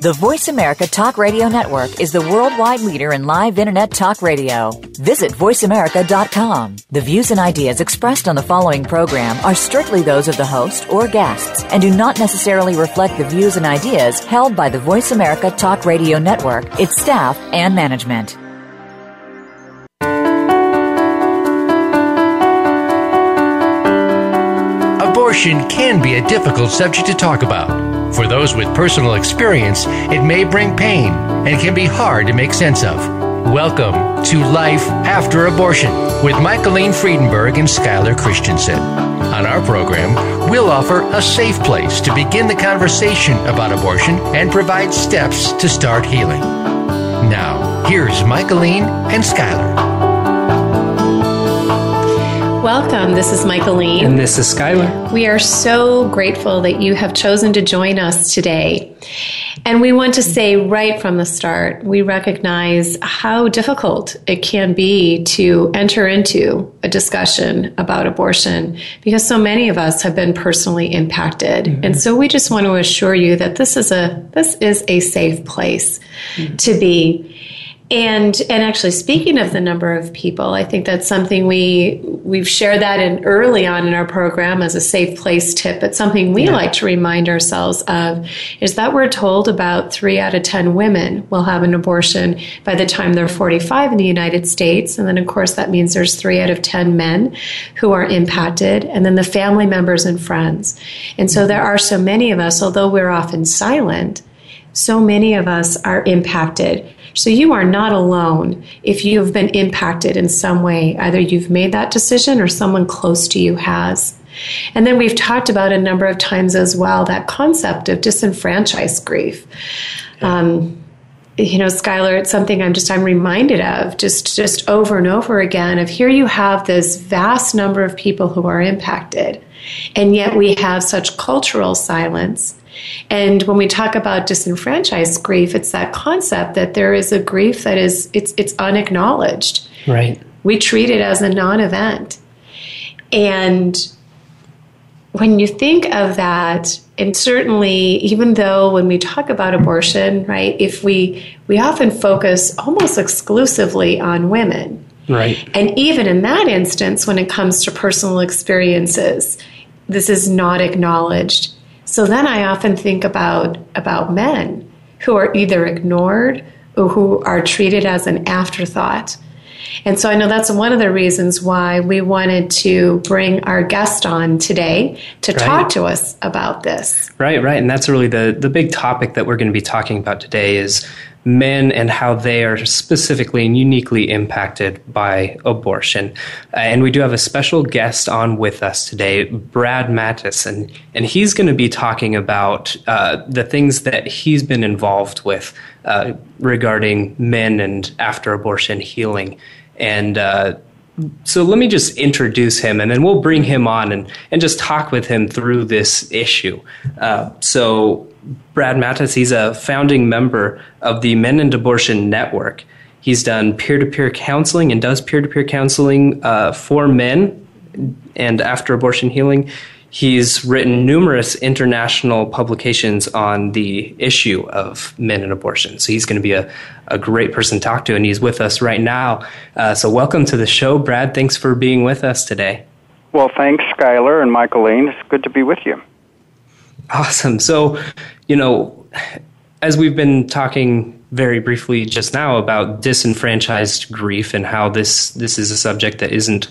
The Voice America Talk Radio Network is the worldwide leader in live Internet talk radio. Visit voiceamerica.com. The views and ideas expressed on the following program are strictly those of the host or guests and do not necessarily reflect the views and ideas held by the Voice America Talk Radio Network, its staff, and management. Abortion can be a difficult subject to talk about. For those with personal experience, it may bring pain and can be hard to make sense of. Welcome to Life After Abortion with Michaelene Fredenburg and Skyler Christensen. On our program, we'll offer a safe place to begin the conversation about abortion and provide steps to start healing. Now, here's Michaelene and Skyler. Welcome. This is Michaelene. And this is Skyler. We are so grateful that you have chosen to join us today. And we want to say right from the start, we recognize how difficult it can be to enter into a discussion about abortion because so many of us have been personally impacted. Mm-hmm. And so we just want to assure you that this is a this is a safe place mm-hmm. to be. And and actually speaking of the number of people, I think that's something we we've shared that in early on in our program as a safe place tip. But something we yeah. like to remind ourselves of is that we're told about three out of ten women will have an abortion by the time they're 45 in the United States, and then of course that means there's three out of ten men who are impacted, and then the family members and friends. And so there are so many of us, although we're often silent, so many of us are impacted so you are not alone if you have been impacted in some way. Either you've made that decision or someone close to you has. And then we've talked about a number of times as well that concept of disenfranchised grief. Um, you know, Skyler, it's something I'm just I'm reminded of just just over and over again of here you have this vast number of people who are impacted, and yet we have such cultural silence and when we talk about disenfranchised grief, it's that concept that there is a grief that is it's it's unacknowledged. Right. We treat it as a non-event. And when you think of that, and certainly even though when we talk about abortion, right, if we we often focus almost exclusively on women. Right. And even in that instance, when it comes to personal experiences, this is not acknowledged. So then I often think about about men who are either ignored or who are treated as an afterthought. And so I know that's one of the reasons why we wanted to bring our guest on today to right. talk to us about this. Right, right. And that's really the, the big topic that we're going to be talking about today is men and how they are specifically and uniquely impacted by abortion. Uh, and we do have a special guest on with us today, Brad Mattes, and, and he's going to be talking about uh, the things that he's been involved with uh, regarding men and after abortion healing. And uh, so let me just introduce him and then we'll bring him on and, and just talk with him through this issue. Uh, so Brad Mattes, He's a founding member of the Men and Abortion Network. He's done peer to peer counseling and does peer to peer counseling uh, for men and after abortion healing. He's written numerous international publications on the issue of men and abortion. So he's going to be a, a great person to talk to, and he's with us right now. Uh, so, welcome to the show, Brad. Thanks for being with us today. Well, thanks, Skyler and Michaelene. It's good to be with you. Awesome. So, you know, as we've been talking very briefly just now about disenfranchised grief and how this this is a subject that isn't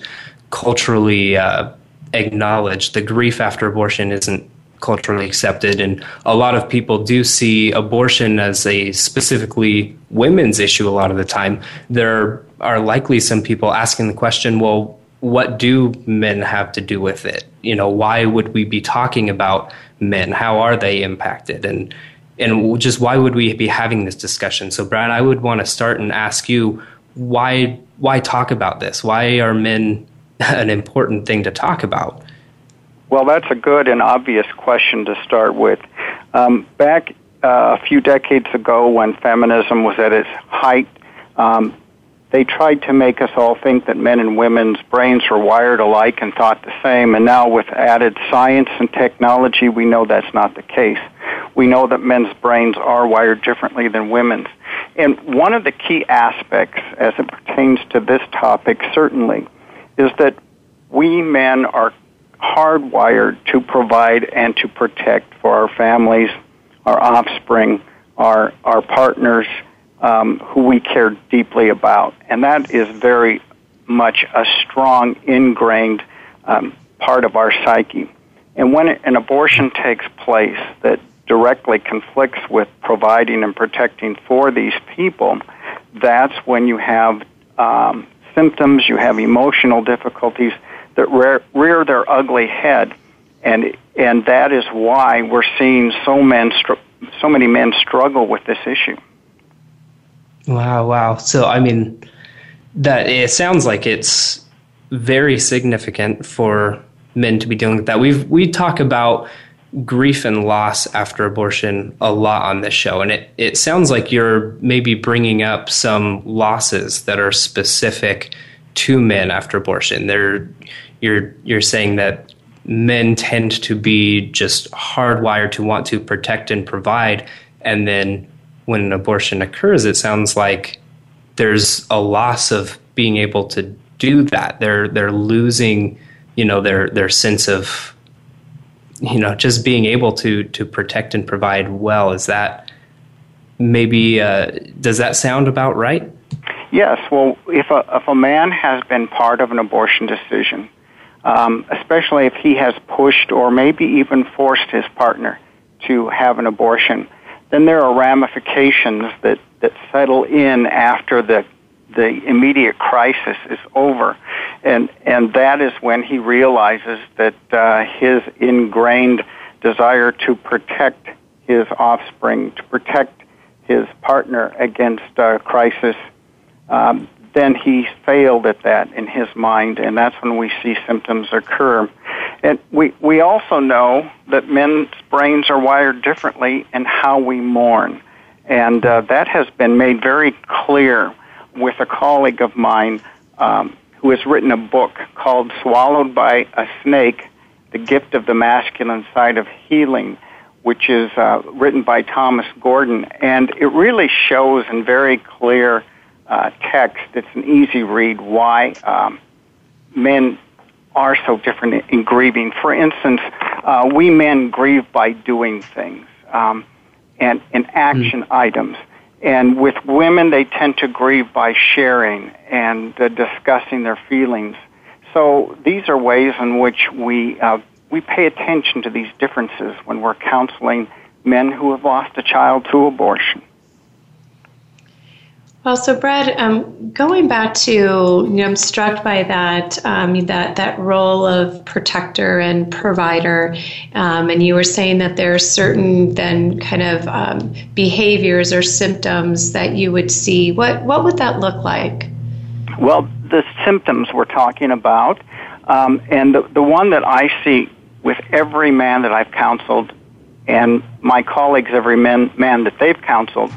culturally uh, acknowledged. The grief after abortion isn't culturally accepted, and a lot of people do see abortion as a specifically women's issue. A lot of the time, there are likely some people asking the question, "Well, what do men have to do with it? You know, why would we be talking about men? How are they impacted? And and just why would we be having this discussion? So, Brad, I would want to start and ask you why why talk about this? Why are men an important thing to talk about? Well, that's a good and obvious question to start with. Um, back uh, a few decades ago, when feminism was at its height, um, they tried to make us all think that men and women's brains were wired alike and thought the same. And now, with added science and technology, we know that's not the case. We know that men's brains are wired differently than women's. And one of the key aspects, as it pertains to this topic, certainly, is that we men are hardwired to provide and to protect for our families, our offspring, our, our partners, um, who we care deeply about. And that is very much a strong, ingrained um, part of our psyche. And when an abortion takes place that directly conflicts with providing and protecting for these people, that's when you have um, symptoms, you have emotional difficulties that rear, rear their ugly head. And, and that is why we're seeing so, men so many men struggle with this issue. Wow, wow. So, I mean, that it sounds like it's very significant for men to be dealing with that. We've we talk about grief and loss after abortion a lot on this show, and it it sounds like you're maybe bringing up some losses that are specific to men after abortion. They're you're you're saying that men tend to be just hardwired to want to protect and provide, and then when an abortion occurs, it sounds like there's a loss of being able to do that. They're they're losing, you know, their their sense of, you know, just being able to to protect and provide well. Is that maybe uh, does that sound about right? Yes. Well, if a if a man has been part of an abortion decision, um, especially if he has pushed or maybe even forced his partner to have an abortion then there are ramifications that, that settle in after the the immediate crisis is over, and and that is when he realizes that uh, his ingrained desire to protect his offspring, to protect his partner against uh, crisis, um, then he failed at that in his mind, and that's when we see symptoms occur. And we, we also know that men's brains are wired differently in how we mourn. And uh, that has been made very clear with a colleague of mine um, who has written a book called Swallowed by a Snake The Gift of the Masculine Side of Healing, which is uh, written by Thomas Golden. And it really shows in very clear uh, text, it's an easy read, why um, men are so different in grieving. For instance, uh, we men grieve by doing things um, and, and action mm. items. And with women, they tend to grieve by sharing and uh, discussing their feelings. So these are ways in which we uh, we pay attention to these differences when we're counseling men who have lost a child to abortion. Well, so Brad, um, going back to, you know, I'm struck by that um, that that role of protector and provider, um, and you were saying that there are certain then kind of um, behaviors or symptoms that you would see. What what would that look like? Well, the symptoms we're talking about, um, and the the one that I see with every man that I've counseled, and my colleagues, every man man that they've counseled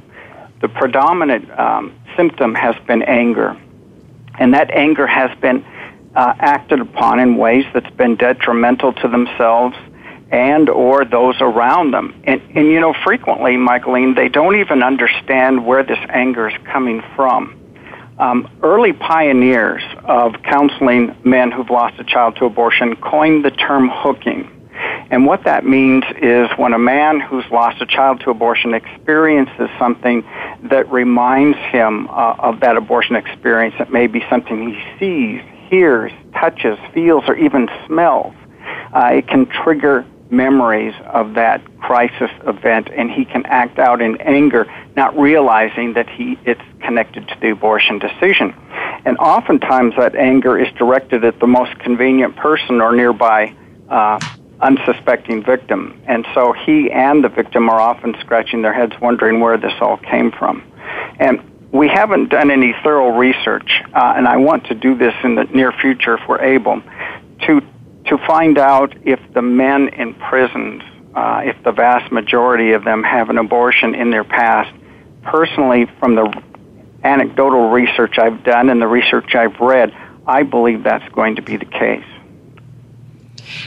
the predominant um, symptom has been anger. And that anger has been uh, acted upon in ways that's been detrimental to themselves and or those around them. And, and you know, frequently, Michaelene, they don't even understand where this anger is coming from. Um, early pioneers of counseling men who've lost a child to abortion coined the term hooking. And what that means is when a man who's lost a child to abortion experiences something that reminds him uh, of that abortion experience, it may be something he sees, hears, touches, feels, or even smells. Uh, it can trigger memories of that crisis event and he can act out in anger not realizing that he it's connected to the abortion decision and oftentimes that anger is directed at the most convenient person or nearby uh, unsuspecting victim. And so he and the victim are often scratching their heads wondering where this all came from. And we haven't done any thorough research, uh, and I want to do this in the near future if we're able, to, to find out if the men in prisons, uh, if the vast majority of them have an abortion in their past. Personally, from the anecdotal research I've done and the research I've read, I believe that's going to be the case.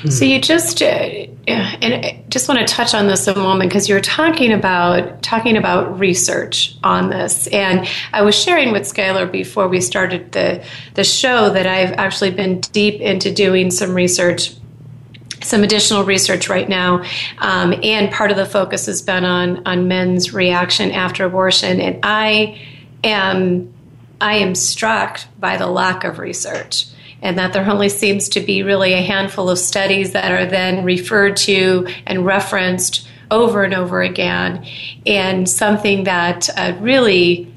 So you just uh, and I just want to touch on this a moment because you're talking about talking about research on this, and I was sharing with Skyler before we started the the show that I've actually been deep into doing some research some additional research right now, um, and part of the focus has been on on men's reaction after abortion. And I am I am struck by the lack of research, and that there only seems to be really a handful of studies that are then referred to and referenced over and over again, and something that uh, really.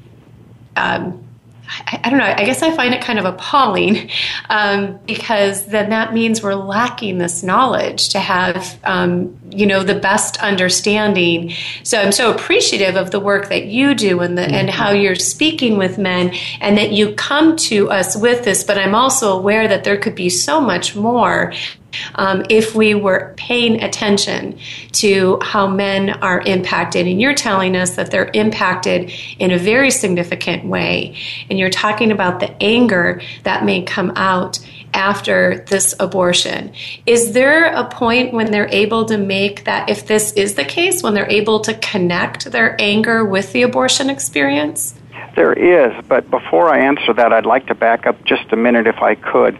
Um, I, I, don't know, I guess I find it kind of appalling um, because then that means we're lacking this knowledge to have, um, you know, the best understanding. So I'm so appreciative of the work that you do and, the, mm-hmm. and how you're speaking with men and that you come to us with this, but I'm also aware that there could be so much more um, if we were paying attention to how men are impacted. And you're telling us that they're impacted in a very significant way. And you're talking about the anger that may come out after this abortion. Is there a point when they're able to make that, if this is the case, when they're able to connect their anger with the abortion experience? There is, but before I answer that, I'd like to back up just a minute if I could.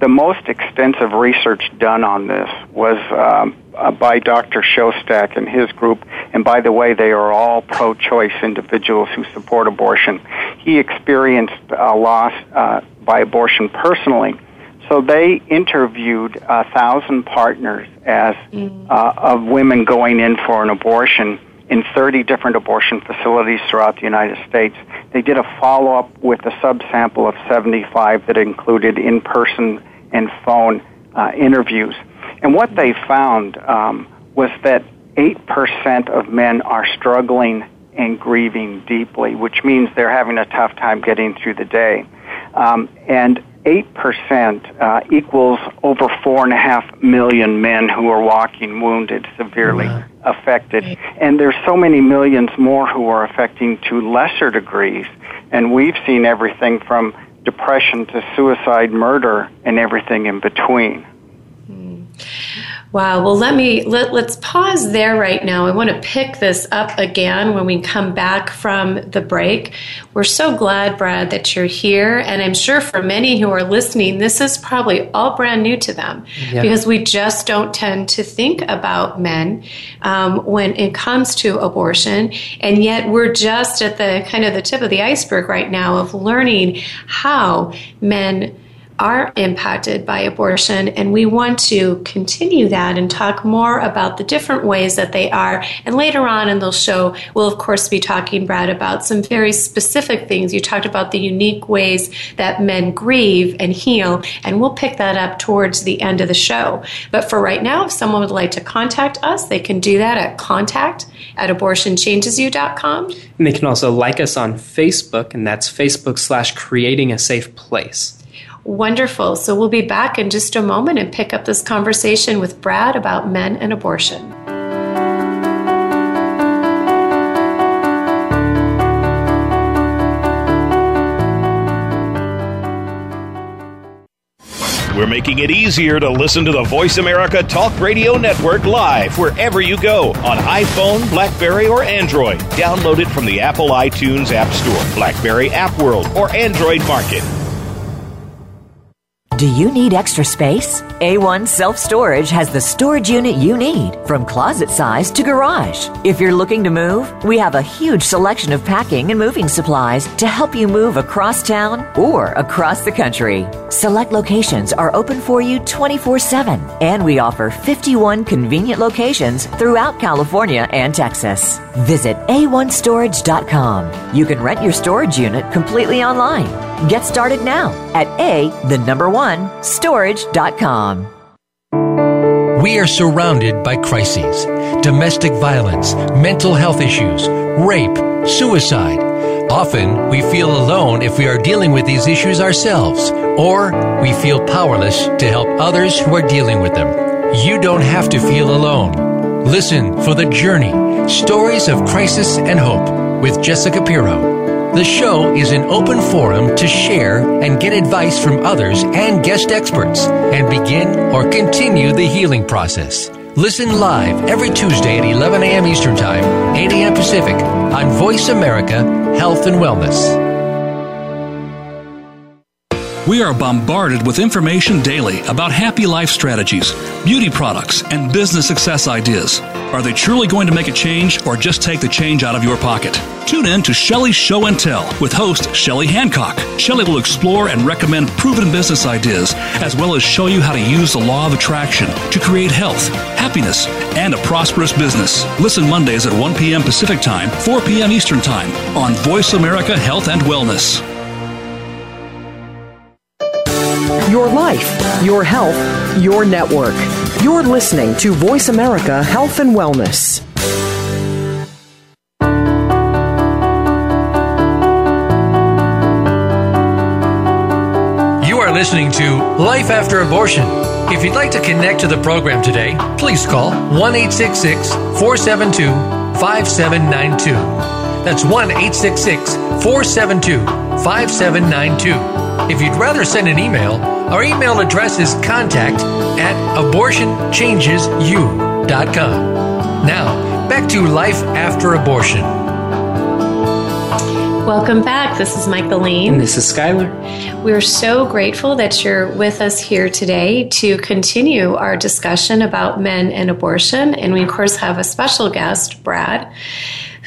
The most extensive research done on this was um, uh, by Dr. Shostak and his group, and by the way, they are all pro choice individuals who support abortion. He experienced a loss uh, by abortion personally. So they interviewed a thousand partners as mm. uh, of women going in for an abortion in 30 different abortion facilities throughout the United States. They did a follow up with a subsample of 75 that included in person and phone uh, interviews. And what they found um, was that 8% of men are struggling and grieving deeply, which means they're having a tough time getting through the day. Um, and 8% uh, equals over 4.5 million men who are walking wounded, severely. Affected. And there's so many millions more who are affecting to lesser degrees. And we've seen everything from depression to suicide, murder, and everything in between. Hmm. Wow. Well, let me let, let's pause there right now. I want to pick this up again when we come back from the break. We're so glad, Brad, that you're here, and I'm sure for many who are listening, this is probably all brand new to them yeah. because we just don't tend to think about men um, when it comes to abortion, and yet we're just at the kind of the tip of the iceberg right now of learning how men are impacted by abortion, and we want to continue that and talk more about the different ways that they are. And later on in the show, we'll of course be talking, Brad, about some very specific things. You talked about the unique ways that men grieve and heal, and we'll pick that up towards the end of the show. But for right now, if someone would like to contact us, they can do that at contact at abortionchangesyou.com. And they can also like us on Facebook, and that's Facebook slash creating a safe place. Wonderful. So we'll be back in just a moment and pick up this conversation with Brad about men and abortion. We're making it easier to listen to the Voice America Talk Radio Network live wherever you go on iPhone, Blackberry, or Android. Download it from the Apple iTunes App Store, Blackberry App World, or Android Market. Do you need extra space? A1 Self Storage has the storage unit you need, from closet size to garage. If you're looking to move, we have a huge selection of packing and moving supplies to help you move across town or across the country. Select locations are open for you 24 7, and we offer 51 convenient locations throughout California and Texas. Visit a1storage.com. You can rent your storage unit completely online. Get started now at A, the number one, storage.com. We are surrounded by crises domestic violence, mental health issues, rape, suicide. Often we feel alone if we are dealing with these issues ourselves, or we feel powerless to help others who are dealing with them. You don't have to feel alone. Listen for The Journey Stories of Crisis and Hope with Jessica Pirro. The show is an open forum to share and get advice from others and guest experts and begin or continue the healing process. Listen live every Tuesday at 11 a.m. Eastern Time, 8 a.m. Pacific on Voice America Health and Wellness. We are bombarded with information daily about happy life strategies, beauty products, and business success ideas. Are they truly going to make a change or just take the change out of your pocket? Tune in to Shelley's Show and Tell with host Shelley Hancock. Shelley will explore and recommend proven business ideas as well as show you how to use the law of attraction to create health, happiness, and a prosperous business. Listen Mondays at 1 p.m. Pacific Time, 4 p.m. Eastern Time on Voice America Health and Wellness. Your life, your health, your network. You're listening to Voice America Health and Wellness. You are listening to Life After Abortion. If you'd like to connect to the program today, please call 1 472 5792. That's 1 472 5792. If you'd rather send an email, our email address is contact at abortionchangesyou.com. Now, back to life after abortion. Welcome back. This is Michaelene. And this is Skyler. We're so grateful that you're with us here today to continue our discussion about men and abortion. And we, of course, have a special guest, Brad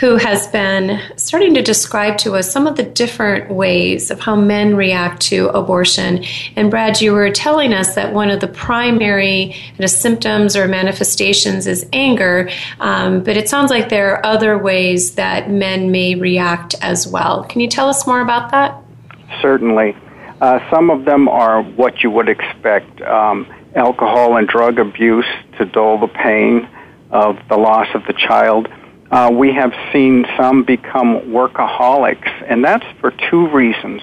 who has been starting to describe to us some of the different ways of how men react to abortion. And Brad, you were telling us that one of the primary symptoms or manifestations is anger, um, but it sounds like there are other ways that men may react as well. Can you tell us more about that? Certainly. Uh, some of them are what you would expect um, alcohol and drug abuse to dull the pain of the loss of the child uh, we have seen some become workaholics, and that's for two reasons.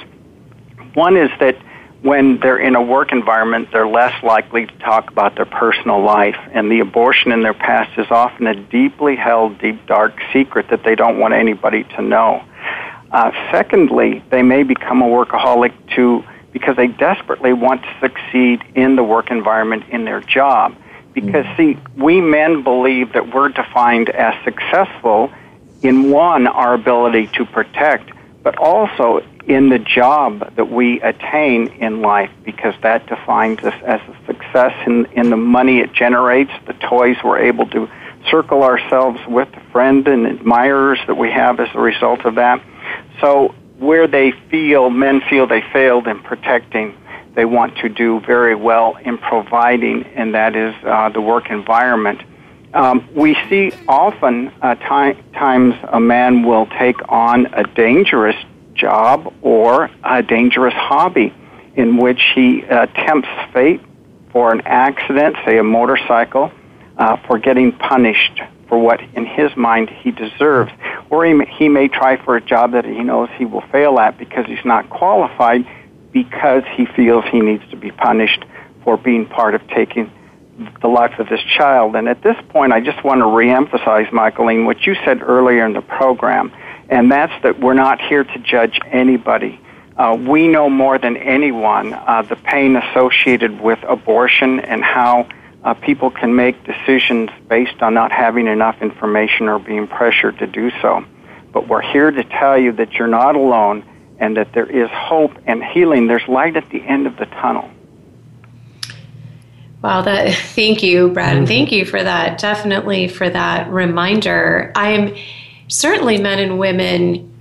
One is that when they're in a work environment, they're less likely to talk about their personal life, and the abortion in their past is often a deeply held, deep, dark secret that they don't want anybody to know. Uh, secondly, they may become a workaholic too because they desperately want to succeed in the work environment in their job. Because, see, we men believe that we're defined as successful in one, our ability to protect, but also in the job that we attain in life, because that defines us as a success in, in the money it generates, the toys we're able to circle ourselves with, the friends and admirers that we have as a result of that. So, where they feel, men feel they failed in protecting they want to do very well in providing, and that is uh, the work environment. Um, we see often uh, t- times a man will take on a dangerous job or a dangerous hobby in which he uh, tempts fate for an accident, say a motorcycle, uh, for getting punished for what in his mind he deserves. Or he may, he may try for a job that he knows he will fail at because he's not qualified because he feels he needs to be punished for being part of taking the life of this child. And at this point, I just want to reemphasize, Michaelene, what you said earlier in the program, and that's that we're not here to judge anybody. Uh, we know more than anyone uh, the pain associated with abortion and how uh, people can make decisions based on not having enough information or being pressured to do so. But we're here to tell you that you're not alone and that there is hope and healing. There's light at the end of the tunnel. Wow, that thank you, Brad, and mm-hmm. thank you for that. Definitely for that reminder. I'm certainly men and women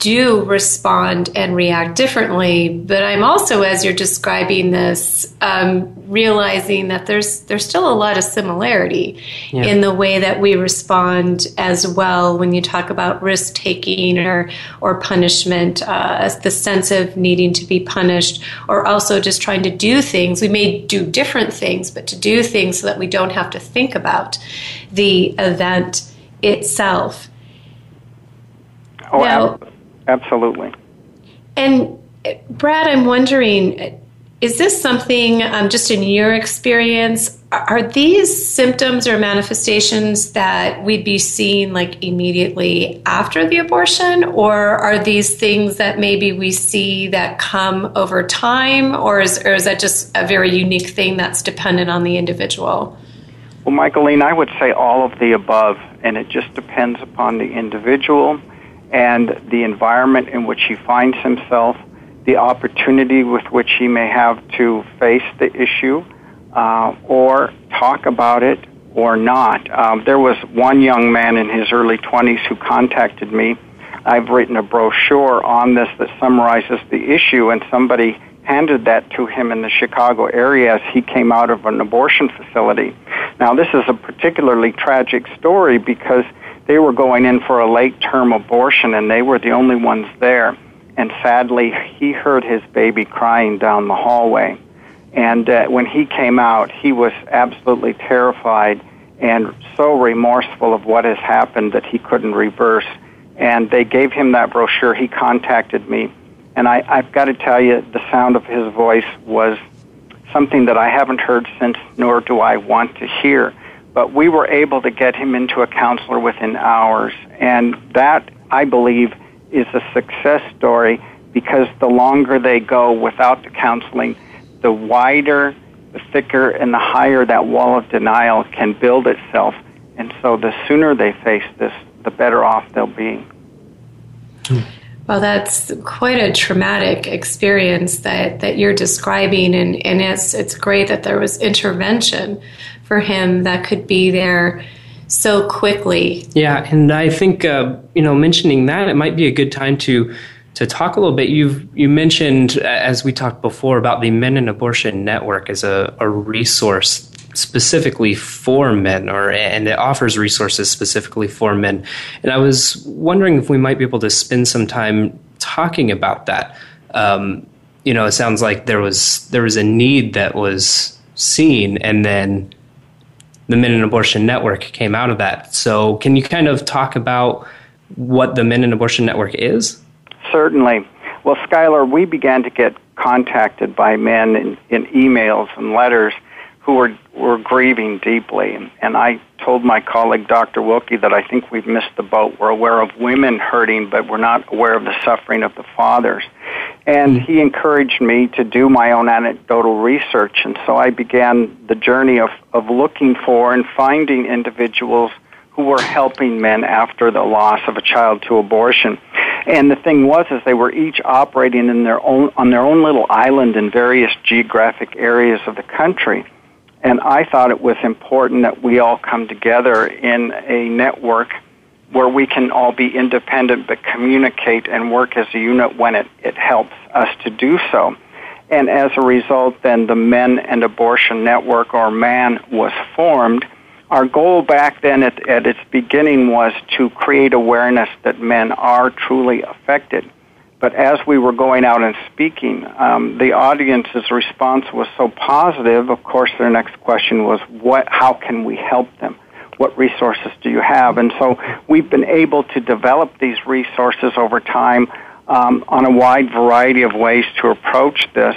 do respond and react differently. But I'm also, as you're describing this, um, realizing that there's there's still a lot of similarity yeah. in the way that we respond as well when you talk about risk taking or or punishment, uh, the sense of needing to be punished, or also just trying to do things. We may do different things, but to do things so that we don't have to think about the event itself. Oh, now, Absolutely. And Brad, I'm wondering is this something, um, just in your experience, are these symptoms or manifestations that we'd be seeing like immediately after the abortion, or are these things that maybe we see that come over time, or is, or is that just a very unique thing that's dependent on the individual? Well, Michaelene, I would say all of the above, and it just depends upon the individual and the environment in which he finds himself the opportunity with which he may have to face the issue uh, or talk about it or not. Um, there was one young man in his early 20s who contacted me. I've written a brochure on this that summarizes the issue, and somebody handed that to him in the Chicago area as he came out of an abortion facility. Now, this is a particularly tragic story because they were going in for a late term abortion and they were the only ones there and sadly, he heard his baby crying down the hallway. And uh, when he came out, he was absolutely terrified and so remorseful of what has happened that he couldn't reverse. And they gave him that brochure. He contacted me. And I, I've got to tell you, the sound of his voice was something that I haven't heard since, nor do I want to hear. But we were able to get him into a counselor within hours. And that, I believe, is a success story because the longer they go without the counseling, the wider, the thicker, and the higher that wall of denial can build itself. And so the sooner they face this, the better off they'll be. Well, that's quite a traumatic experience that, that you're describing, and, and it's, it's great that there was intervention for him that could be there so quickly. Yeah, and I think uh, you know mentioning that it might be a good time to to talk a little bit. You've you mentioned as we talked before about the Men and Abortion Network as a, a resource specifically for men or and it offers resources specifically for men and i was wondering if we might be able to spend some time talking about that um, you know it sounds like there was there was a need that was seen and then the Men and Abortion Network came out of that. So, can you kind of talk about what the Men and Abortion Network is? Certainly. Well, Skyler, we began to get contacted by men in, in emails and letters who were, were grieving deeply. And I told my colleague, Dr. Willke, that I think we've missed the boat. We're aware of women hurting, but we're not aware of the suffering of the fathers. And he encouraged me to do my own anecdotal research. And so I began the journey of, of looking for and finding individuals who were helping men after the loss of a child to abortion. And the thing was is they were each operating in their own on their own little island in various geographic areas of the country. And I thought it was important that we all come together in a network where we can all be independent but communicate and work as a unit when it, it helps us to do so. And as a result, then the Men and Abortion Network, or MAN, was formed. Our goal back then at, at its beginning was to create awareness that men are truly affected. But as we were going out and speaking, um, the audience's response was so positive. Of course, their next question was, "What? How can we help them?" What resources do you have? And so we've been able to develop these resources over time um, on a wide variety of ways to approach this.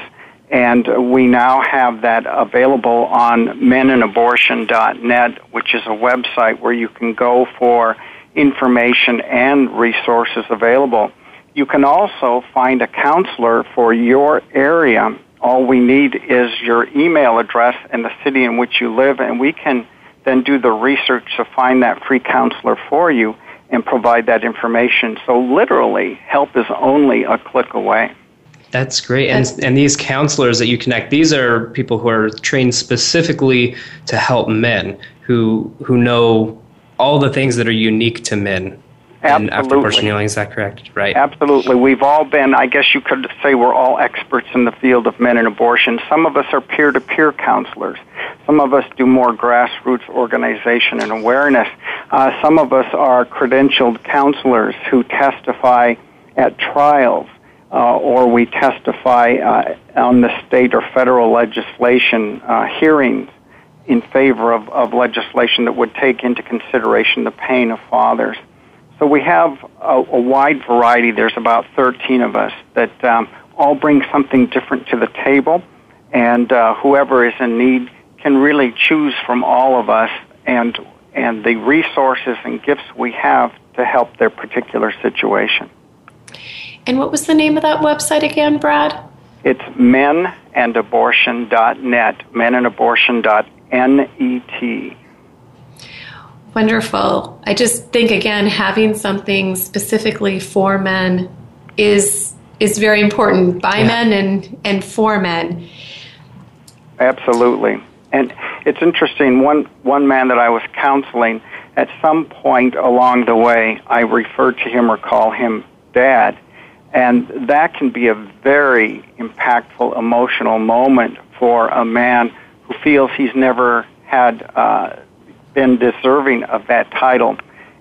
And we now have that available on menandabortion.net, which is a website where you can go for information and resources available. You can also find a counselor for your area. All we need is your email address and the city in which you live, and we can then do the research to find that free counselor for you and provide that information. So literally, help is only a click away. That's great. And, and these counselors that you connect, these are people who are trained specifically to help men who who know all the things that are unique to men Absolutely. and after abortion healing. Is that correct? Right. Absolutely. We've all been, I guess you could say we're all experts in the field of men and abortion. Some of us are peer to peer counselors. Some of us do more grassroots organization and awareness. Uh, some of us are credentialed counselors who testify at trials. Uh, or we testify uh, on the state or federal legislation uh, hearings in favor of, of legislation that would take into consideration the pain of fathers. So we have a, a wide variety. There's about 13 of us that um, all bring something different to the table. and uh, whoever is in need can really choose from all of us and and the resources and gifts we have to help their particular situation. And what was the name of that website again, Brad? It's menandabortion.net, menandabortion.net. Wonderful. I just think again having something specifically for men is is very important by yeah. men and and for men. Absolutely. And it's interesting one one man that I was counseling at some point along the way I referred to him or call him dad and that can be a very impactful emotional moment for a man who feels he's never had uh, been deserving of that title.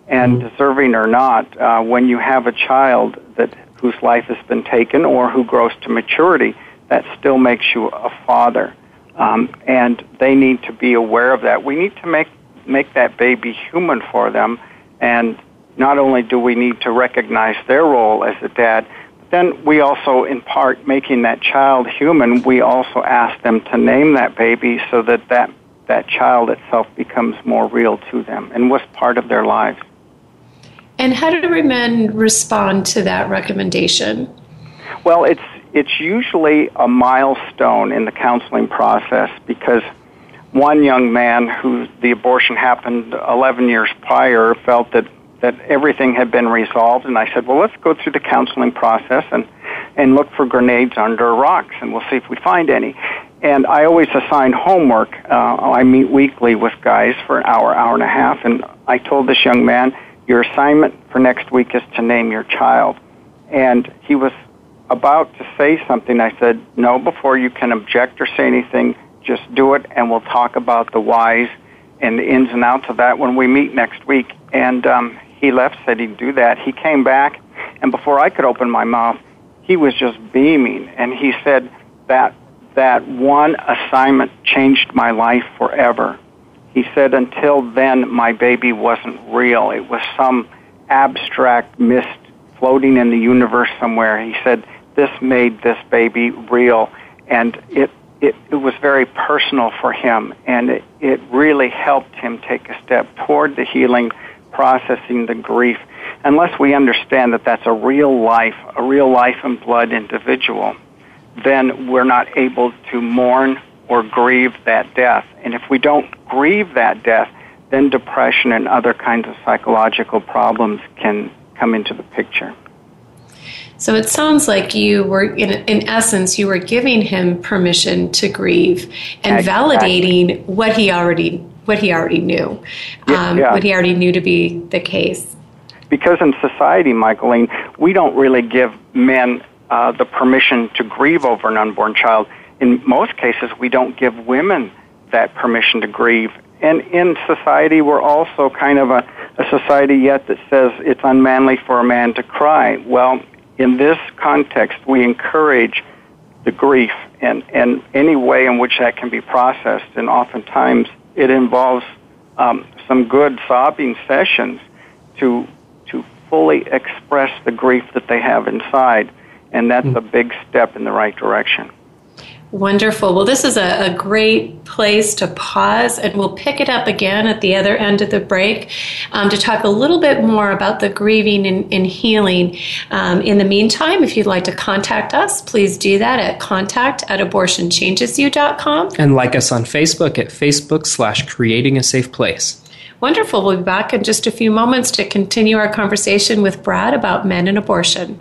And mm-hmm. deserving or not, uh, when you have a child that whose life has been taken or who grows to maturity, that still makes you a father. Um, and they need to be aware of that. We need to make make that baby human for them, and not only do we need to recognize their role as a dad, but then we also, in part, making that child human, we also ask them to name that baby so that that, that child itself becomes more real to them and was part of their lives. And how do men respond to that recommendation? Well, it's it's usually a milestone in the counseling process because one young man who the abortion happened 11 years prior felt that that everything had been resolved, and I said, well, let's go through the counseling process and and look for grenades under rocks, and we'll see if we find any. And I always assign homework. Uh, I meet weekly with guys for an hour, hour and a half, and I told this young man, your assignment for next week is to name your child. And he was about to say something. I said, no, before you can object or say anything, just do it, and we'll talk about the whys and the ins and outs of that when we meet next week. And um, he left, said he'd do that. He came back, and before I could open my mouth, he was just beaming, and he said that that one assignment changed my life forever. He said until then my baby wasn't real. It was some abstract mist floating in the universe somewhere. He said this made this baby real, and it it, it was very personal for him, and it, it really helped him take a step toward the healing processing the grief unless we understand that that's a real life, a real life and blood individual, then we're not able to mourn or grieve that death. And if we don't grieve that death, then depression and other kinds of psychological problems can come into the picture. So it sounds like you were, in, in essence, you were giving him permission to grieve and exactly. validating what he already what he already knew, um, yeah. what he already knew to be the case. Because in society, Michaelene, we don't really give men uh, the permission to grieve over an unborn child. In most cases, we don't give women that permission to grieve. And in society, we're also kind of a, a society yet that says it's unmanly for a man to cry. Well, in this context, we encourage the grief and, and any way in which that can be processed. And oftentimes, it involves um, some good sobbing sessions to to fully express the grief that they have inside, and that's mm. a big step in the right direction. Wonderful. Well, this is a, a, great place to pause, and we'll pick it up again at the other end of the break um, to talk a little bit more about the grieving and, and healing. Um, in the meantime, if you'd like to contact us, please do that at contact at abortionchangesyou.com. And like us on Facebook at Facebook slash creating a safe place. Wonderful. We'll be back in just a few moments to continue our conversation with Brad about men and abortion.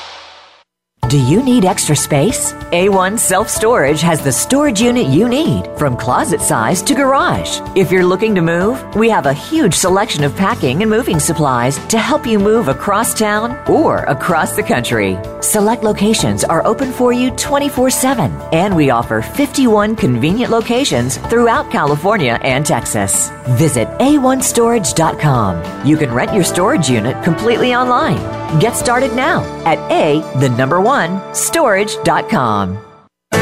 Do you need extra space? A1 Self Storage has the storage unit you need, from closet size to garage. If you're looking to move, we have a huge selection of packing and moving supplies to help you move across town or across the country. Select locations are open for you 24 7, and we offer 51 convenient locations throughout California and Texas. Visit a1storage.com. You can rent your storage unit completely online. Get started now at A, the number one, storage.com.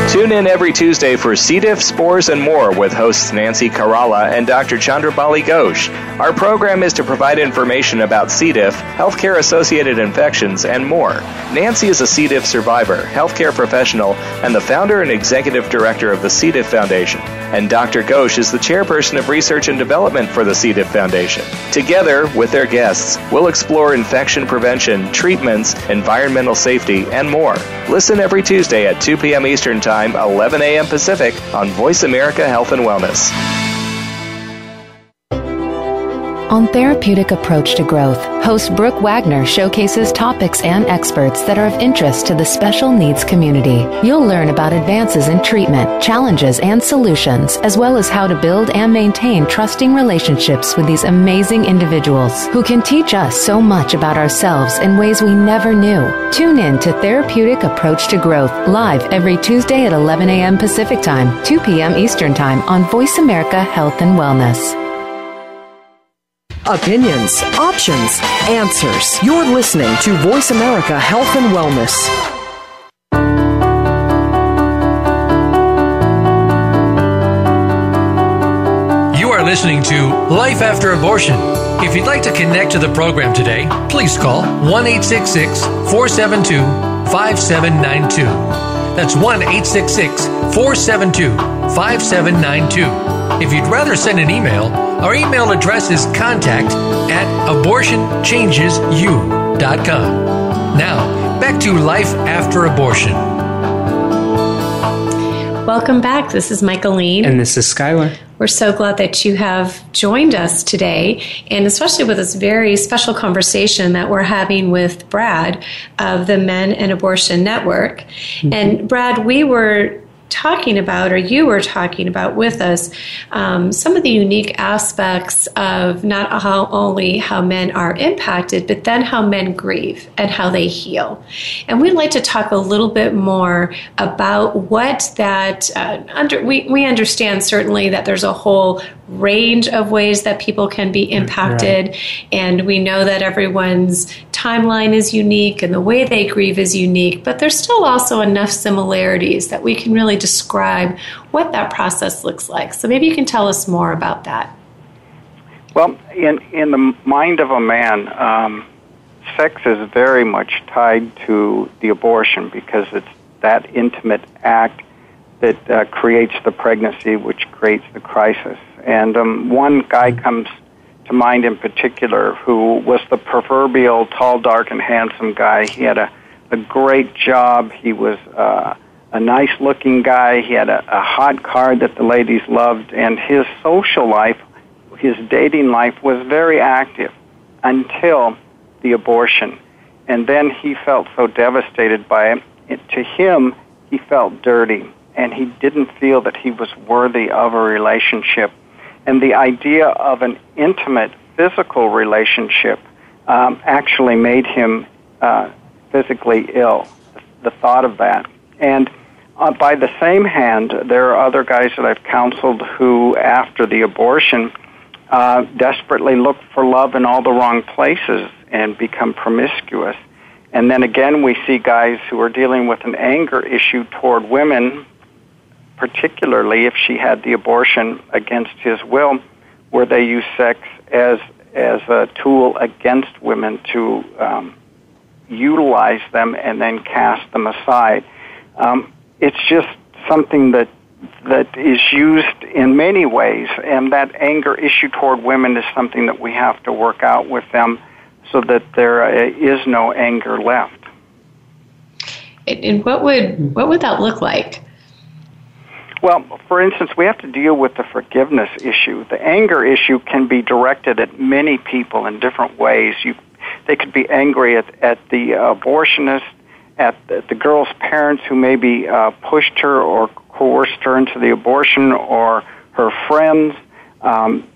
Tune in every Tuesday for C. diff, spores, and more with hosts Nancy Caralla and Dr. Chandrabali Ghosh. Our program is to provide information about C. diff, healthcare associated infections, and more. Nancy is a C. diff survivor, healthcare professional, and the founder and executive director of the C. diff Foundation. And Dr. Ghosh is the chairperson of research and development for the C. diff Foundation. Together, with their guests, we'll explore infection prevention, treatments, environmental safety, and more. Listen every Tuesday at 2 p.m. Eastern Time Time, 11 a.m. Pacific on Voice America Health and Wellness. On Therapeutic Approach to Growth, host Brooke Wagner showcases topics and experts that are of interest to the special needs community. You'll learn about advances in treatment, challenges, and solutions, as well as how to build and maintain trusting relationships with these amazing individuals who can teach us so much about ourselves in ways we never knew. Tune in to Therapeutic Approach to Growth live every Tuesday at 11 a.m. Pacific Time, 2 p.m. Eastern Time on Voice America Health and Wellness. Opinions, options, answers. You're listening to Voice America Health and Wellness. You are listening to Life After Abortion. If you'd like to connect to the program today, please call 1 472 5792. That's 1 472 5792. If you'd rather send an email, our email address is contact at abortionchangesyou.com. Now, back to life after abortion. Welcome back. This is Michaelene. And this is Skyler. We're so glad that you have joined us today, and especially with this very special conversation that we're having with Brad of the Men and Abortion Network. Mm-hmm. And Brad, we were talking about, or you were talking about with us, um, some of the unique aspects of not how only how men are impacted, but then how men grieve and how they heal. And we'd like to talk a little bit more about what that uh, under. We we understand certainly that there's a whole range of ways that people can be impacted. Right. And we know that everyone's timeline is unique and the way they grieve is unique, but there's still also enough similarities that we can really describe what that process looks like. So maybe you can tell us more about that. Well, in, in the mind of a man, um, sex is very much tied to the abortion because it's that intimate act that uh, creates the pregnancy, which creates the crisis. And um, one guy comes to mind in particular who was the proverbial tall, dark, and handsome guy. He had a, a great job. He was uh, a nice looking guy. He had a, a hot car that the ladies loved. And his social life, his dating life, was very active until the abortion. And then he felt so devastated by it. it to him, he felt dirty and he didn't feel that he was worthy of a relationship and the idea of an intimate physical relationship um, actually made him uh, physically ill. The thought of that. And uh, by the same hand, there are other guys that I've counseled who, after the abortion, uh, desperately look for love in all the wrong places and become promiscuous. And then again, we see guys who are dealing with an anger issue toward women particularly if she had the abortion against his will, where they use sex as as a tool against women to um, utilize them and then cast them aside. Um, it's just something that that is used in many ways, and that anger issue toward women is something that we have to work out with them, so that there uh, no anger left. And what would what would that look like? Well, for instance, we have to deal with the forgiveness issue. The anger issue can be directed at many people in different ways. You, they could be angry at, at the abortionist, at the, girl's parents who maybe uh, pushed her or coerced her into the abortion, or her friends. Um,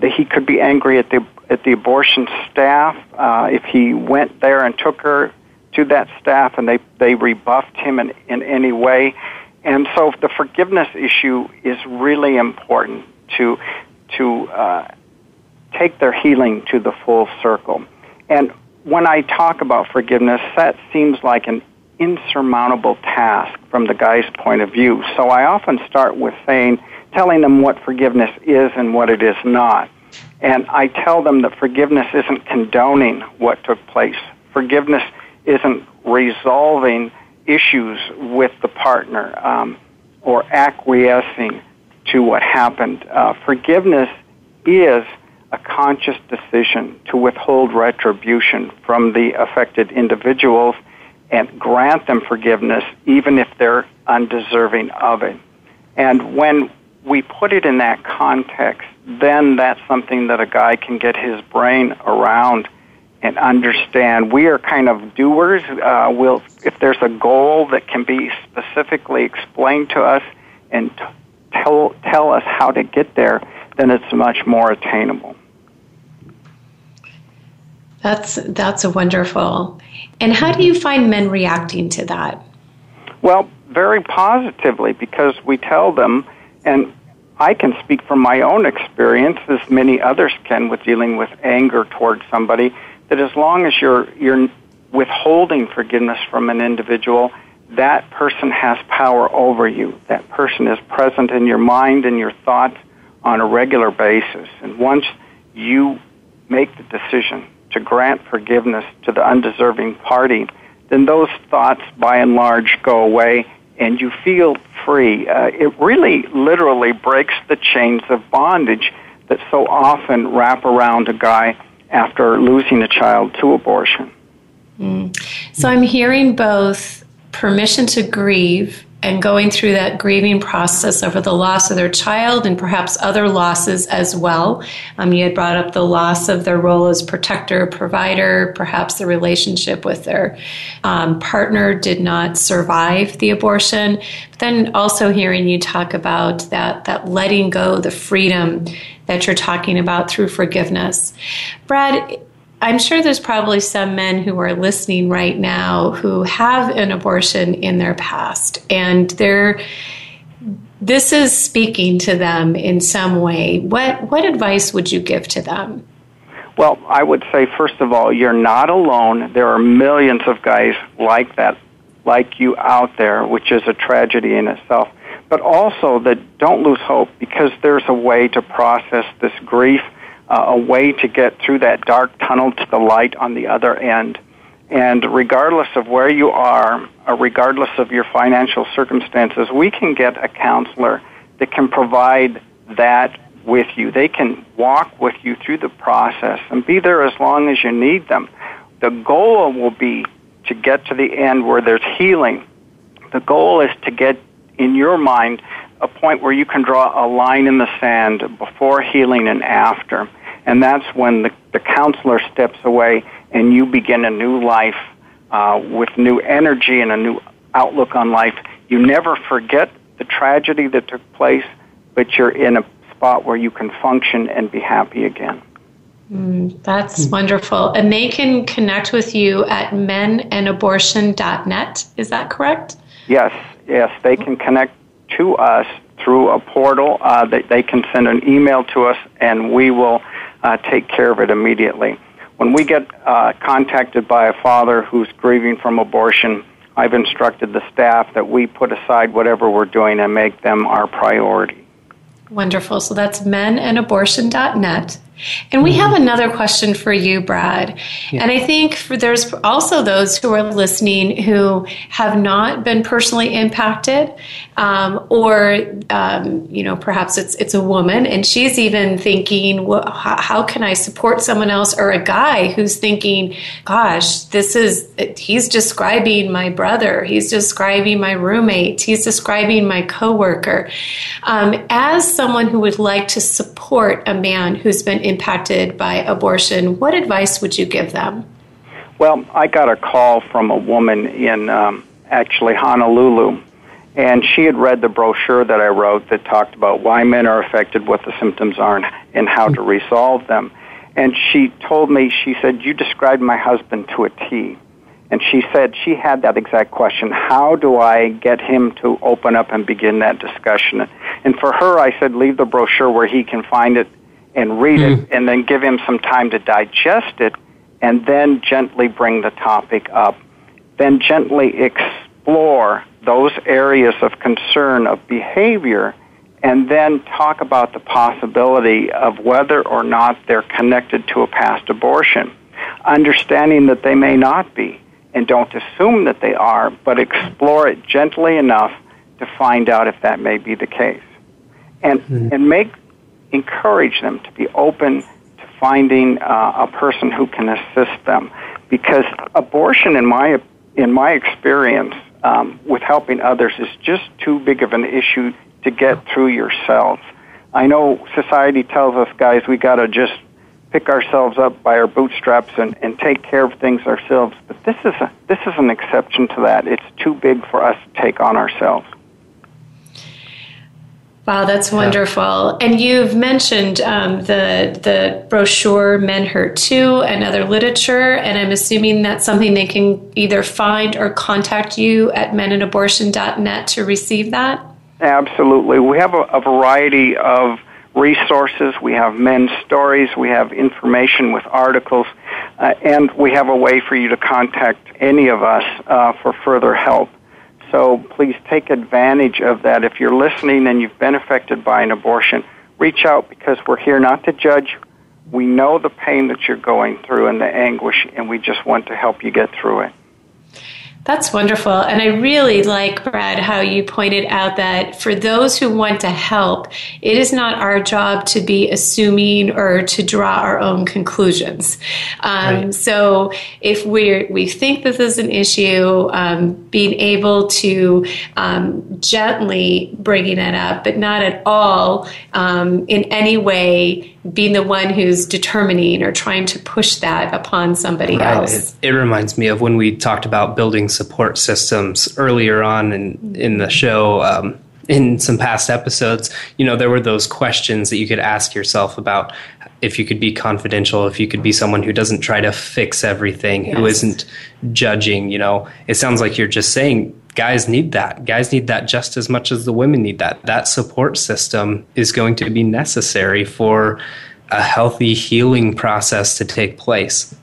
that he could be angry at the at the abortion staff uh, if he went there and took her to that staff and they they rebuffed him in, in any way. And so the forgiveness issue is really important to to uh, take their healing to the full circle. And when I talk about forgiveness, that seems like an insurmountable task from the guy's point of view. So I often start with saying, telling them what forgiveness is and what it is not. And I tell them that forgiveness isn't condoning what took place. Forgiveness isn't resolving issues with the partner um, or acquiescing to what happened. Uh, forgiveness is a conscious decision to withhold retribution from the affected individuals and grant them forgiveness even if they're undeserving of it. And when we put it in that context, then that's something that a guy can get his brain around and understand. We are kind of doers. Uh, we'll, if there's a goal that can be specifically explained to us and t- tell tell us how to get there, then it's much more attainable. That's that's a wonderful. And how do you find men reacting to that? Well, very positively because we tell them and I can speak from my own experience, as many others can, with dealing with anger towards somebody. That as long as you're you're withholding forgiveness from an individual, that person has power over you. That person is present in your mind and your thoughts on a regular basis. And once you make the decision to grant forgiveness to the undeserving party, then those thoughts by and large go away and you feel free. Uh, it really literally breaks the chains of bondage that so often wrap around a guy after losing a child to abortion. Mm. So I'm hearing both permission to grieve and going through that grieving process over the loss of their child and perhaps other losses as well. Um, you had brought up the loss of their role as protector, provider, perhaps the relationship with their um, partner did not survive the abortion. But then also hearing you talk about that, that letting go, the freedom that you're talking about through forgiveness. Brad, I'm sure there's probably some men who are listening right now who have an abortion in their past and they're this is speaking to them in some way. What what advice would you give to them? Well, I would say first of all, you're not alone. There are millions of guys like that, like you out there, which is a tragedy in itself. But also that don't lose hope because there's a way to process this grief uh, a way to get through that dark tunnel to the light on the other end. And regardless of where you are, or regardless of your financial circumstances, we can get a counselor that can provide that with you. They can walk with you through the process and be there as long as you need them. The goal will be to get to the end where there's healing. The goal is to get in your mind a point where you can draw a line in the sand before healing and after. And that's when the, the counselor steps away and you begin a new life uh, with new energy and a new outlook on life. You never forget the tragedy that took place, but you're in a spot where you can function and be happy again. Mm, that's wonderful. And they can connect with you at menandabortion.net. Is that correct? Yes, yes. They can connect to us through a portal. Uh, they, they can send an email to us, and we will uh, take care of it immediately. When we get uh, contacted by a father who's grieving from abortion, I've instructed the staff that we put aside whatever we're doing and make them our priority. Wonderful. So that's menandabortion.net. And we have another question for you, Brad. Yeah. And I think for, there's also those who are listening who have not been personally impacted, um, or um, you know, perhaps it's it's a woman and she's even thinking, well, how, how, can I support someone else? Or a guy who's thinking, gosh, this is he's describing my brother, he's describing my roommate, he's describing my coworker. Um, as someone who would like to support a man who's been impacted by abortion, what advice would you give them? Well, I got a call from a woman in um, actually Honolulu, and she had read the brochure that I wrote that talked about why men are affected, what the symptoms are, and, and how to resolve them. And she told me, she said, You described my husband to a T. And she said she had that exact question How do I get him to open up and begin that discussion? And for her, I said, Leave the brochure where he can find it and read mm. it, and then give him some time to digest it, and then gently bring the topic up. Then gently explore those areas of concern of behavior, and then talk about the possibility of whether or not they're connected to a past abortion, understanding that they may not be and don't assume that they are, but explore it gently enough to find out if that may be the case. And, mm-hmm. and make, encourage them to be open to finding uh, a person who can assist them. Because abortion, in my, in my experience, um, with helping others is just too big of an issue to get through yourself. I know society tells us, guys, we got to just pick ourselves up by our bootstraps and, and take care of things ourselves. But this is a, this is an exception to that. It's too big for us to take on ourselves. Wow, that's wonderful. Yeah. And you've mentioned um, the the brochure "Men Hurt Too" and other literature, and I'm assuming that's something they can either find or contact you at menandabortion.net to receive that. Absolutely, we have a, a variety of resources, we have men's stories, we have information with articles, uh, and we have a way for you to contact any of us uh, for further help. So please take advantage of that. If you're listening and you've been affected by an abortion, reach out because we're here not to judge. We know the pain that you're going through and the anguish, and we just want to help you get through it. That's wonderful. And I really like, Brad, how you pointed out that for those who want to help, it is not our job to be assuming or to draw our own conclusions. Um, right. So if we we think this is an issue, um, being able to um, gently bringing it up, but not at all um, in any way being the one who's determining or trying to push that upon somebody right. else. It, it, reminds me of when we talked about building support systems earlier on in, in the show. Um, in some past episodes, you know, there were those questions that you could ask yourself about if you could be confidential, if you could be someone who doesn't try to fix everything, yes. who isn't judging, you know. It sounds like you're just saying guys need that. Guys need that just as much as the women need that. That support system is going to be necessary for a healthy healing process to take place.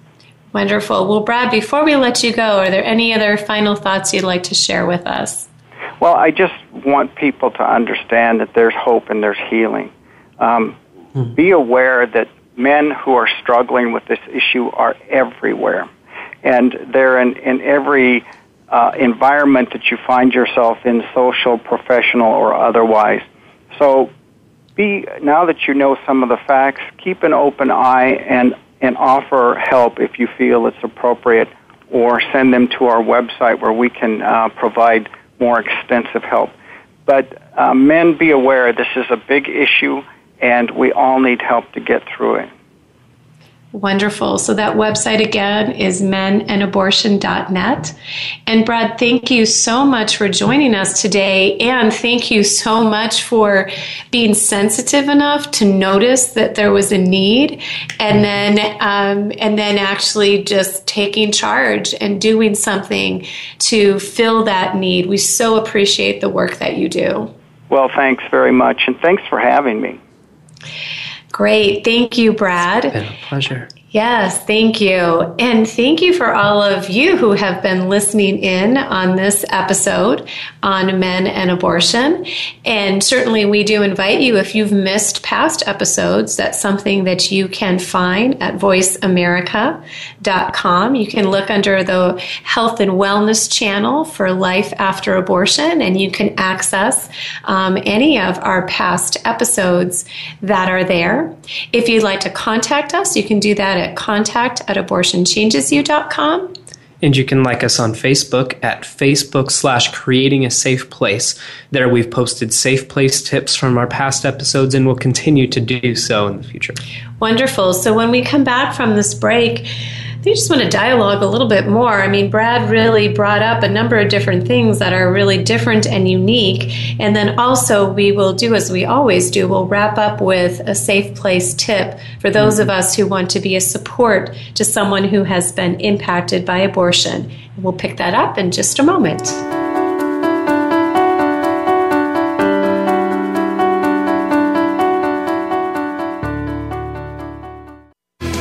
Wonderful. Well, Brad, before we let you go, are there any other final thoughts you'd like to share with us? Well, I just want people to understand that there's hope and there's healing. Um, mm-hmm. Be aware that men who are struggling with this issue are everywhere. And they're in, in every uh, environment that you find yourself in, social, professional, or otherwise. So, be now that you know some of the facts, keep an open eye and and offer help if you feel it's appropriate, or send them to our website where we can uh, provide more extensive help. But uh, men, be aware this is a big issue, and we all need help to get through it. Wonderful. So that website again is menandabortion.net. And Brad, thank you so much for joining us today. And thank you so much for being sensitive enough to notice that there was a need and then, um, and then actually just taking charge and doing something to fill that need. We so appreciate the work that you do. Well, thanks very much. And thanks for having me. Great. Thank you, Brad. It's been a pleasure. Yes, thank you. And thank you for all of you who have been listening in on this episode on men and abortion. And certainly, we do invite you, if you've missed past episodes, that's something that you can find at voiceamerica.com. You can look under the health and wellness channel for life after abortion, and you can access um, any of our past episodes that are there. If you'd like to contact us, you can do that at contact at abortionchangesyou.com. And you can like us on Facebook at Facebook slash creating a safe place. There we've posted safe place tips from our past episodes and will continue to do so in the future. Wonderful. So when we come back from this break, they just want to dialogue a little bit more. I mean, Brad really brought up a number of different things that are really different and unique. And then also, we will do as we always do, we'll wrap up with a safe place tip for those of us who want to be a support to someone who has been impacted by abortion. And we'll pick that up in just a moment.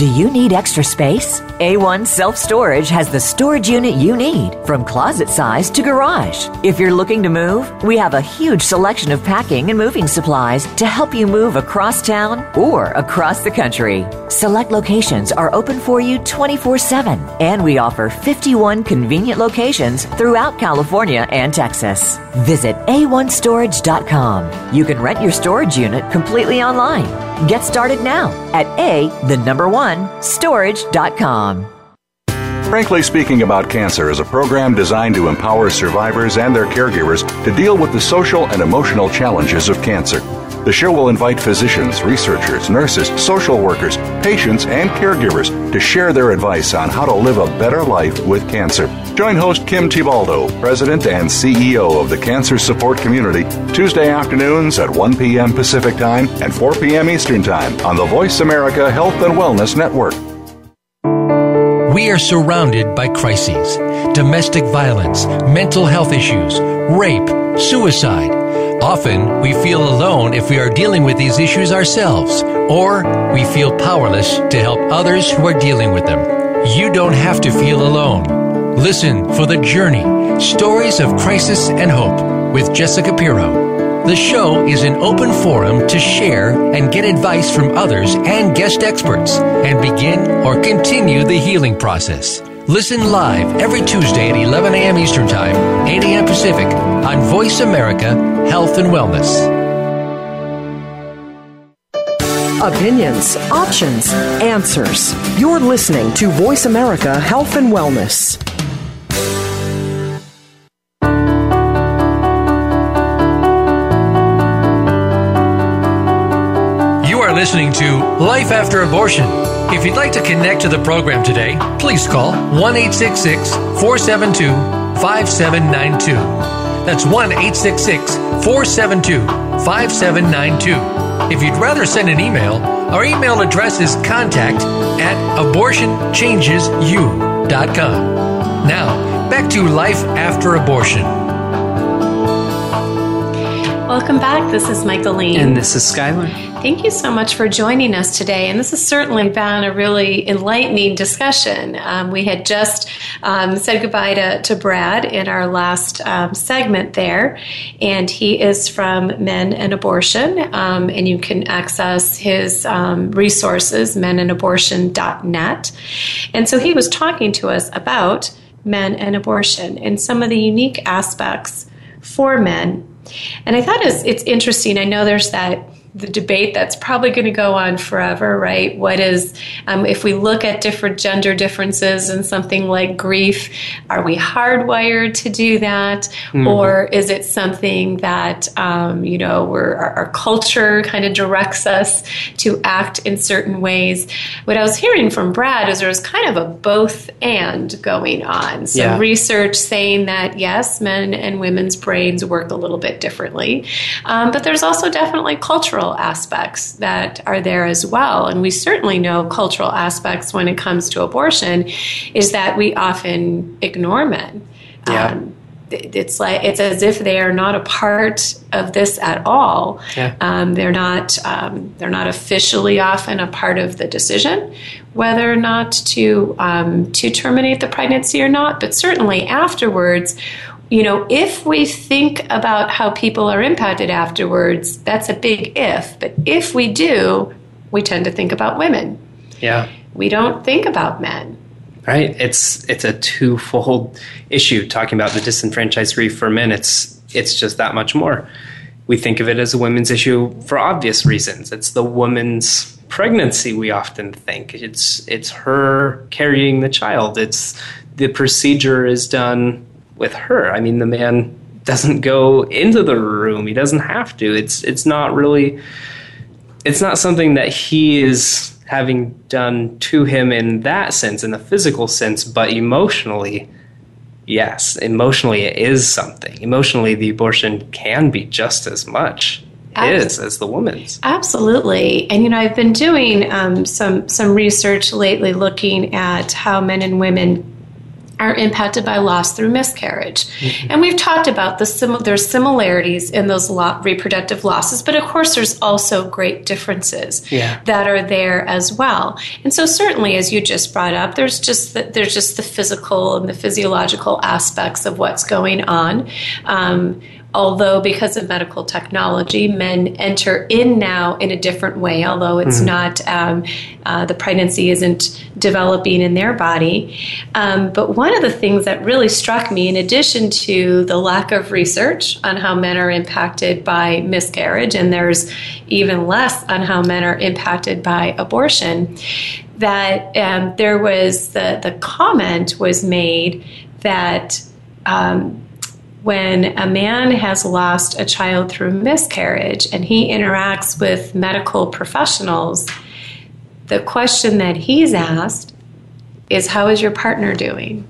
Do you need extra space? A1 Self Storage has the storage unit you need, from closet size to garage. If you're looking to move, we have a huge selection of packing and moving supplies to help you move across town or across the country. Select locations are open for you 24 7, and we offer 51 convenient locations throughout California and Texas. Visit a1storage.com. You can rent your storage unit completely online. Get started now at A, the number one, storage.com. Frankly Speaking About Cancer is a program designed to empower survivors and their caregivers to deal with the social and emotional challenges of cancer. The show will invite physicians, researchers, nurses, social workers, patients, and caregivers to share their advice on how to live a better life with cancer. Join host Kim Thiboldeaux, President and CEO of the Cancer Support Community, Tuesday afternoons at 1 p.m. Pacific Time and 4 p.m. Eastern Time on the Voice America Health and Wellness Network. We are surrounded by crises domestic violence, mental health issues, rape, suicide Often, we feel alone if we are dealing with these issues ourselves, or we feel powerless to help others who are dealing with them. You don't have to feel alone. Listen for The Journey Stories of Crisis and Hope with Jessica Pirro. The show is an open forum to share and get advice from others and guest experts and begin or continue the healing process. Listen live every Tuesday at 11 a.m. Eastern Time, 8 a.m. Pacific on Voice America Health and Wellness. Opinions, options, answers. You're listening to Voice America Health and Wellness. Are listening to Life After Abortion if you'd like to connect to the program today, please call 1 472 5792. That's 1 472 5792. If you'd rather send an email, our email address is contact at abortionchangesyou.com. Now, back to life after abortion. Welcome back. This is Michaelene. And this is Skyler. Thank you so much for joining us today. And this has certainly been a really enlightening discussion. Um, we had just um, said goodbye to, to Brad in our last um, segment there, and he is from Men and Abortion. Um, and you can access his um, resources, menandabortion.net. And so he was talking to us about men and abortion and some of the unique aspects for men. And I thought it's, it's interesting. I know there's that the debate that's probably going to go on forever, right? What is, um, if we look at different gender differences and something like grief, are we hardwired to do that? Mm-hmm. Or is it something that, um, you know, our, our, culture kind of directs us to act in certain ways? What I was hearing from Brad is there was kind of a both and going on. So yeah. research saying that, yes, men and women's brains work a little bit differently. Um, but there's also definitely cultural cultural aspects that are there as well. And we certainly know cultural aspects when it comes to abortion is that we often ignore men. Yeah. Um, it's like it's as if they are not a part of this at all. Yeah. Um, they're not um, they're not officially often a part of the decision whether or not to um, to terminate the pregnancy or not. But certainly afterwards, you know, if we think about how people are impacted afterwards, that's a big if. But if we do, we tend to think about women. Yeah. We don't think about men. Right. It's it's a twofold issue talking about the disenfranchised grief for men. It's it's just that much more. We think of it as a women's issue for obvious reasons. It's the woman's pregnancy we often think. It's it's her carrying the child. It's the procedure is done with her. I mean, the man doesn't go into the room. He doesn't have to. It's it's not really it's not something that he is having done to him in that sense, in the physical sense, but emotionally, yes, emotionally it is something. Emotionally, the abortion can be just as much is as the woman's. Absolutely, and you know I've been doing um, some some research lately, looking at how men and women are impacted by loss through miscarriage. Mm-hmm. And we've talked about the sim- there's similarities in those lo- reproductive losses, but of course there's also great differences yeah. that are there as well. And so certainly as you just brought up, there's just the, there's just the physical and the physiological aspects of what's going on. Um, although because of medical technology, men enter in now in a different way, although it's mm-hmm. not, um, uh, the pregnancy isn't developing in their body. Um, but one of the things that really struck me, in addition to the lack of research on how men are impacted by miscarriage, and there's even less on how men are impacted by abortion, that um, there was the, the comment was made that um, when a man has lost a child through miscarriage and he interacts with medical professionals, the question that he's asked is How is your partner doing?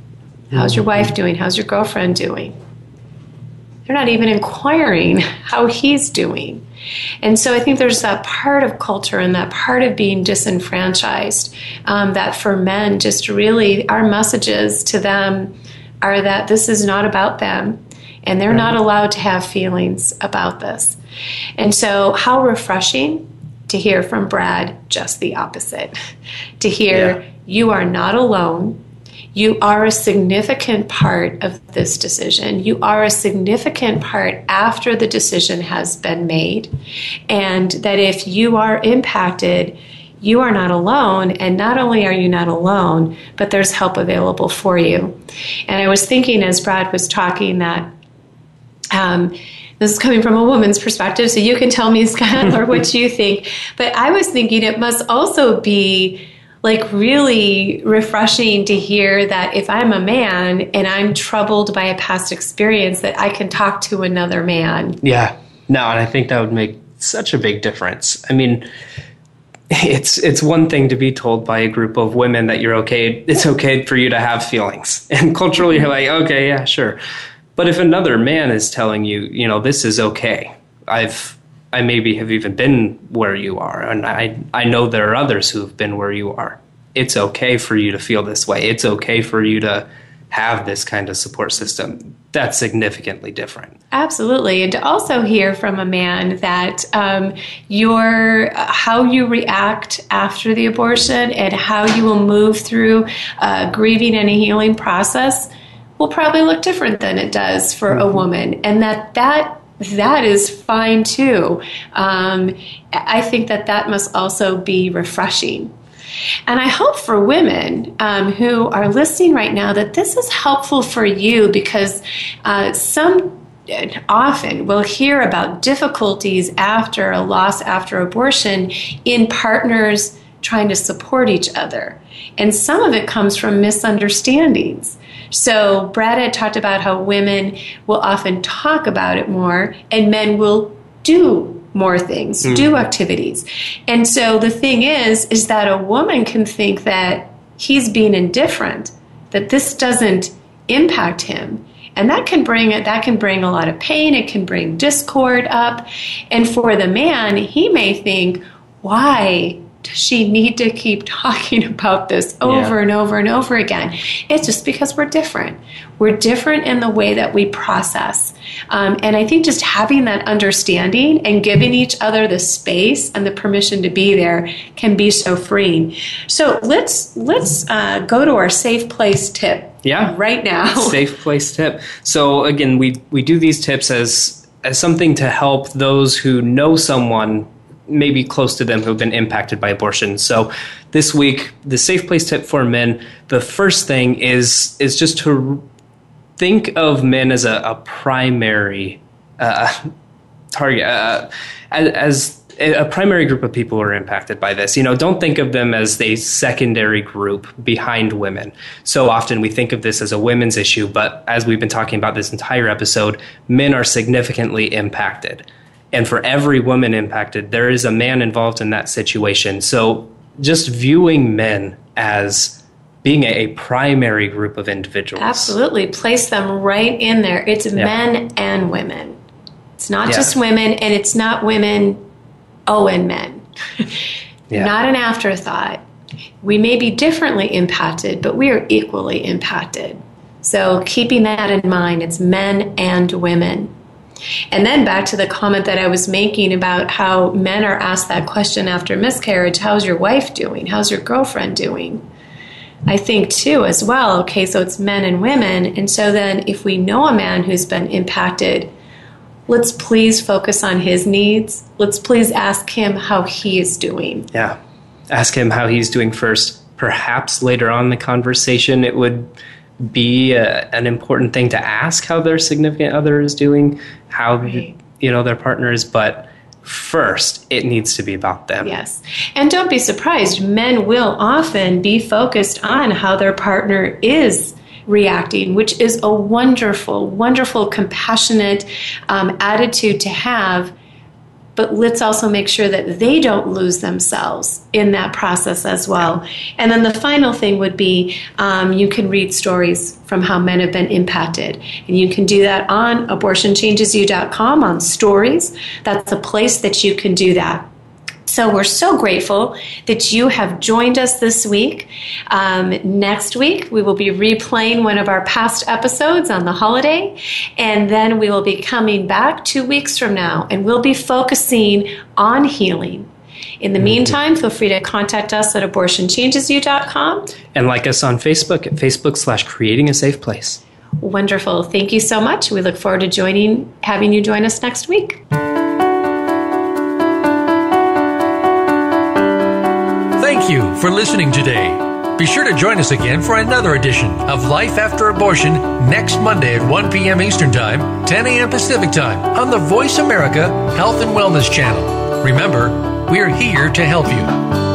How's your wife doing? How's your girlfriend doing? They're not even inquiring how he's doing. And so I think there's that part of culture and that part of being disenfranchised um, that for men, just really our messages to them are that this is not about them and they're not allowed to have feelings about this. And so, how refreshing to hear from Brad just the opposite. to hear yeah. you are not alone. You are a significant part of this decision. You are a significant part after the decision has been made. And that if you are impacted, you are not alone. And not only are you not alone, but there's help available for you. And I was thinking as Brad was talking that um, this is coming from a woman's perspective, so you can tell me, or what you think. But I was thinking it must also be like really refreshing to hear that if I'm a man and I'm troubled by a past experience, that I can talk to another man. Yeah, no, and I think that would make such a big difference. I mean, it's it's one thing to be told by a group of women that you're okay. It's okay for you to have feelings, and culturally, you're like, okay, yeah, sure. But if another man is telling you, you know, this is okay, I've I maybe have even been where you are, and I I know there are others who've been where you are. It's okay for you to feel this way. It's okay for you to have this kind of support system. That's significantly different. Absolutely, and to also hear from a man that um, your how you react after the abortion and how you will move through uh, grieving and a healing process will probably look different than it does for a mm-hmm. woman, and that that that is fine too. Um, I think that that must also be refreshing. And I hope for women um, who are listening right now that this is helpful for you because uh, some often we'll hear about difficulties after a loss after abortion in partners trying to support each other. And some of it comes from misunderstandings. So, Brad had talked about how women will often talk about it more and men will do more things, mm. do activities. And so the thing is is that a woman can think that he's being indifferent, that this doesn't impact him. And that can bring it that can bring a lot of pain, it can bring discord up. And for the man, he may think, why does she need to keep talking about this over yeah. and over and over again? It's just because we're different. We're different in the way that we process. Um, and I think just having that understanding and giving each other the space and the permission to be there can be so freeing. So let's let's uh, go to our safe place tip. Yeah, right now. Safe place tip. So again, we we do these tips as as something to help those who know someone maybe close to them who have been impacted by abortion. So this week, the safe place tip for men, the first thing is is just to think of men as a, a primary uh, target, uh, as, as a primary group of people who are impacted by this. You know, don't think of them as a secondary group behind women. So often we think of this as a women's issue, but as we've been talking about this entire episode, men are significantly impacted. And for every woman impacted, there is a man involved in that situation. So just viewing men as being a, primary group of individuals. Absolutely. Place them right in there. It's yeah. men and women. It's not yeah. just women, and it's not women oh, and men. yeah. Not an afterthought. We may be differently impacted, but we are equally impacted. So, keeping that in mind, it's men and women. And then back to the comment that I was making about how men are asked that question after miscarriage How's your wife doing? How's your girlfriend doing? I think too, as well, okay, so it's men and women. And so then if we know a man who's been impacted, let's please focus on his needs. Let's please ask him how he is doing. Yeah. Ask him how he's doing first. Perhaps later on the conversation, it would be a, an important thing to ask how their significant other is doing, how right. you know their partner is, but first it needs to be about them. Yes. And don't be surprised, men will often be focused on how their partner is reacting, which is a wonderful, wonderful, compassionate um, attitude to have. But let's also make sure that they don't lose themselves in that process as well. And then the final thing would be um, you can read stories from how men have been impacted. And you can do that on abortionchangesyou.com on stories. That's a place that you can do that. So we're so grateful that you have joined us this week. Um, next week, we will be replaying one of our past episodes on the holiday, and then we will be coming back two weeks from now, and we'll be focusing on healing. In the meantime, feel free to contact us at abortionchangesyou.com. And like us on Facebook at Facebook slash creating a safe place. Wonderful. Thank you so much. We look forward to joining, having you join us next week. Thank you for listening today. Be sure to join us again for another edition of Life After Abortion next Monday at 1 p.m. Eastern Time, 10 a.m. Pacific Time on the Voice America Health and Wellness Channel. Remember, we're here to help you.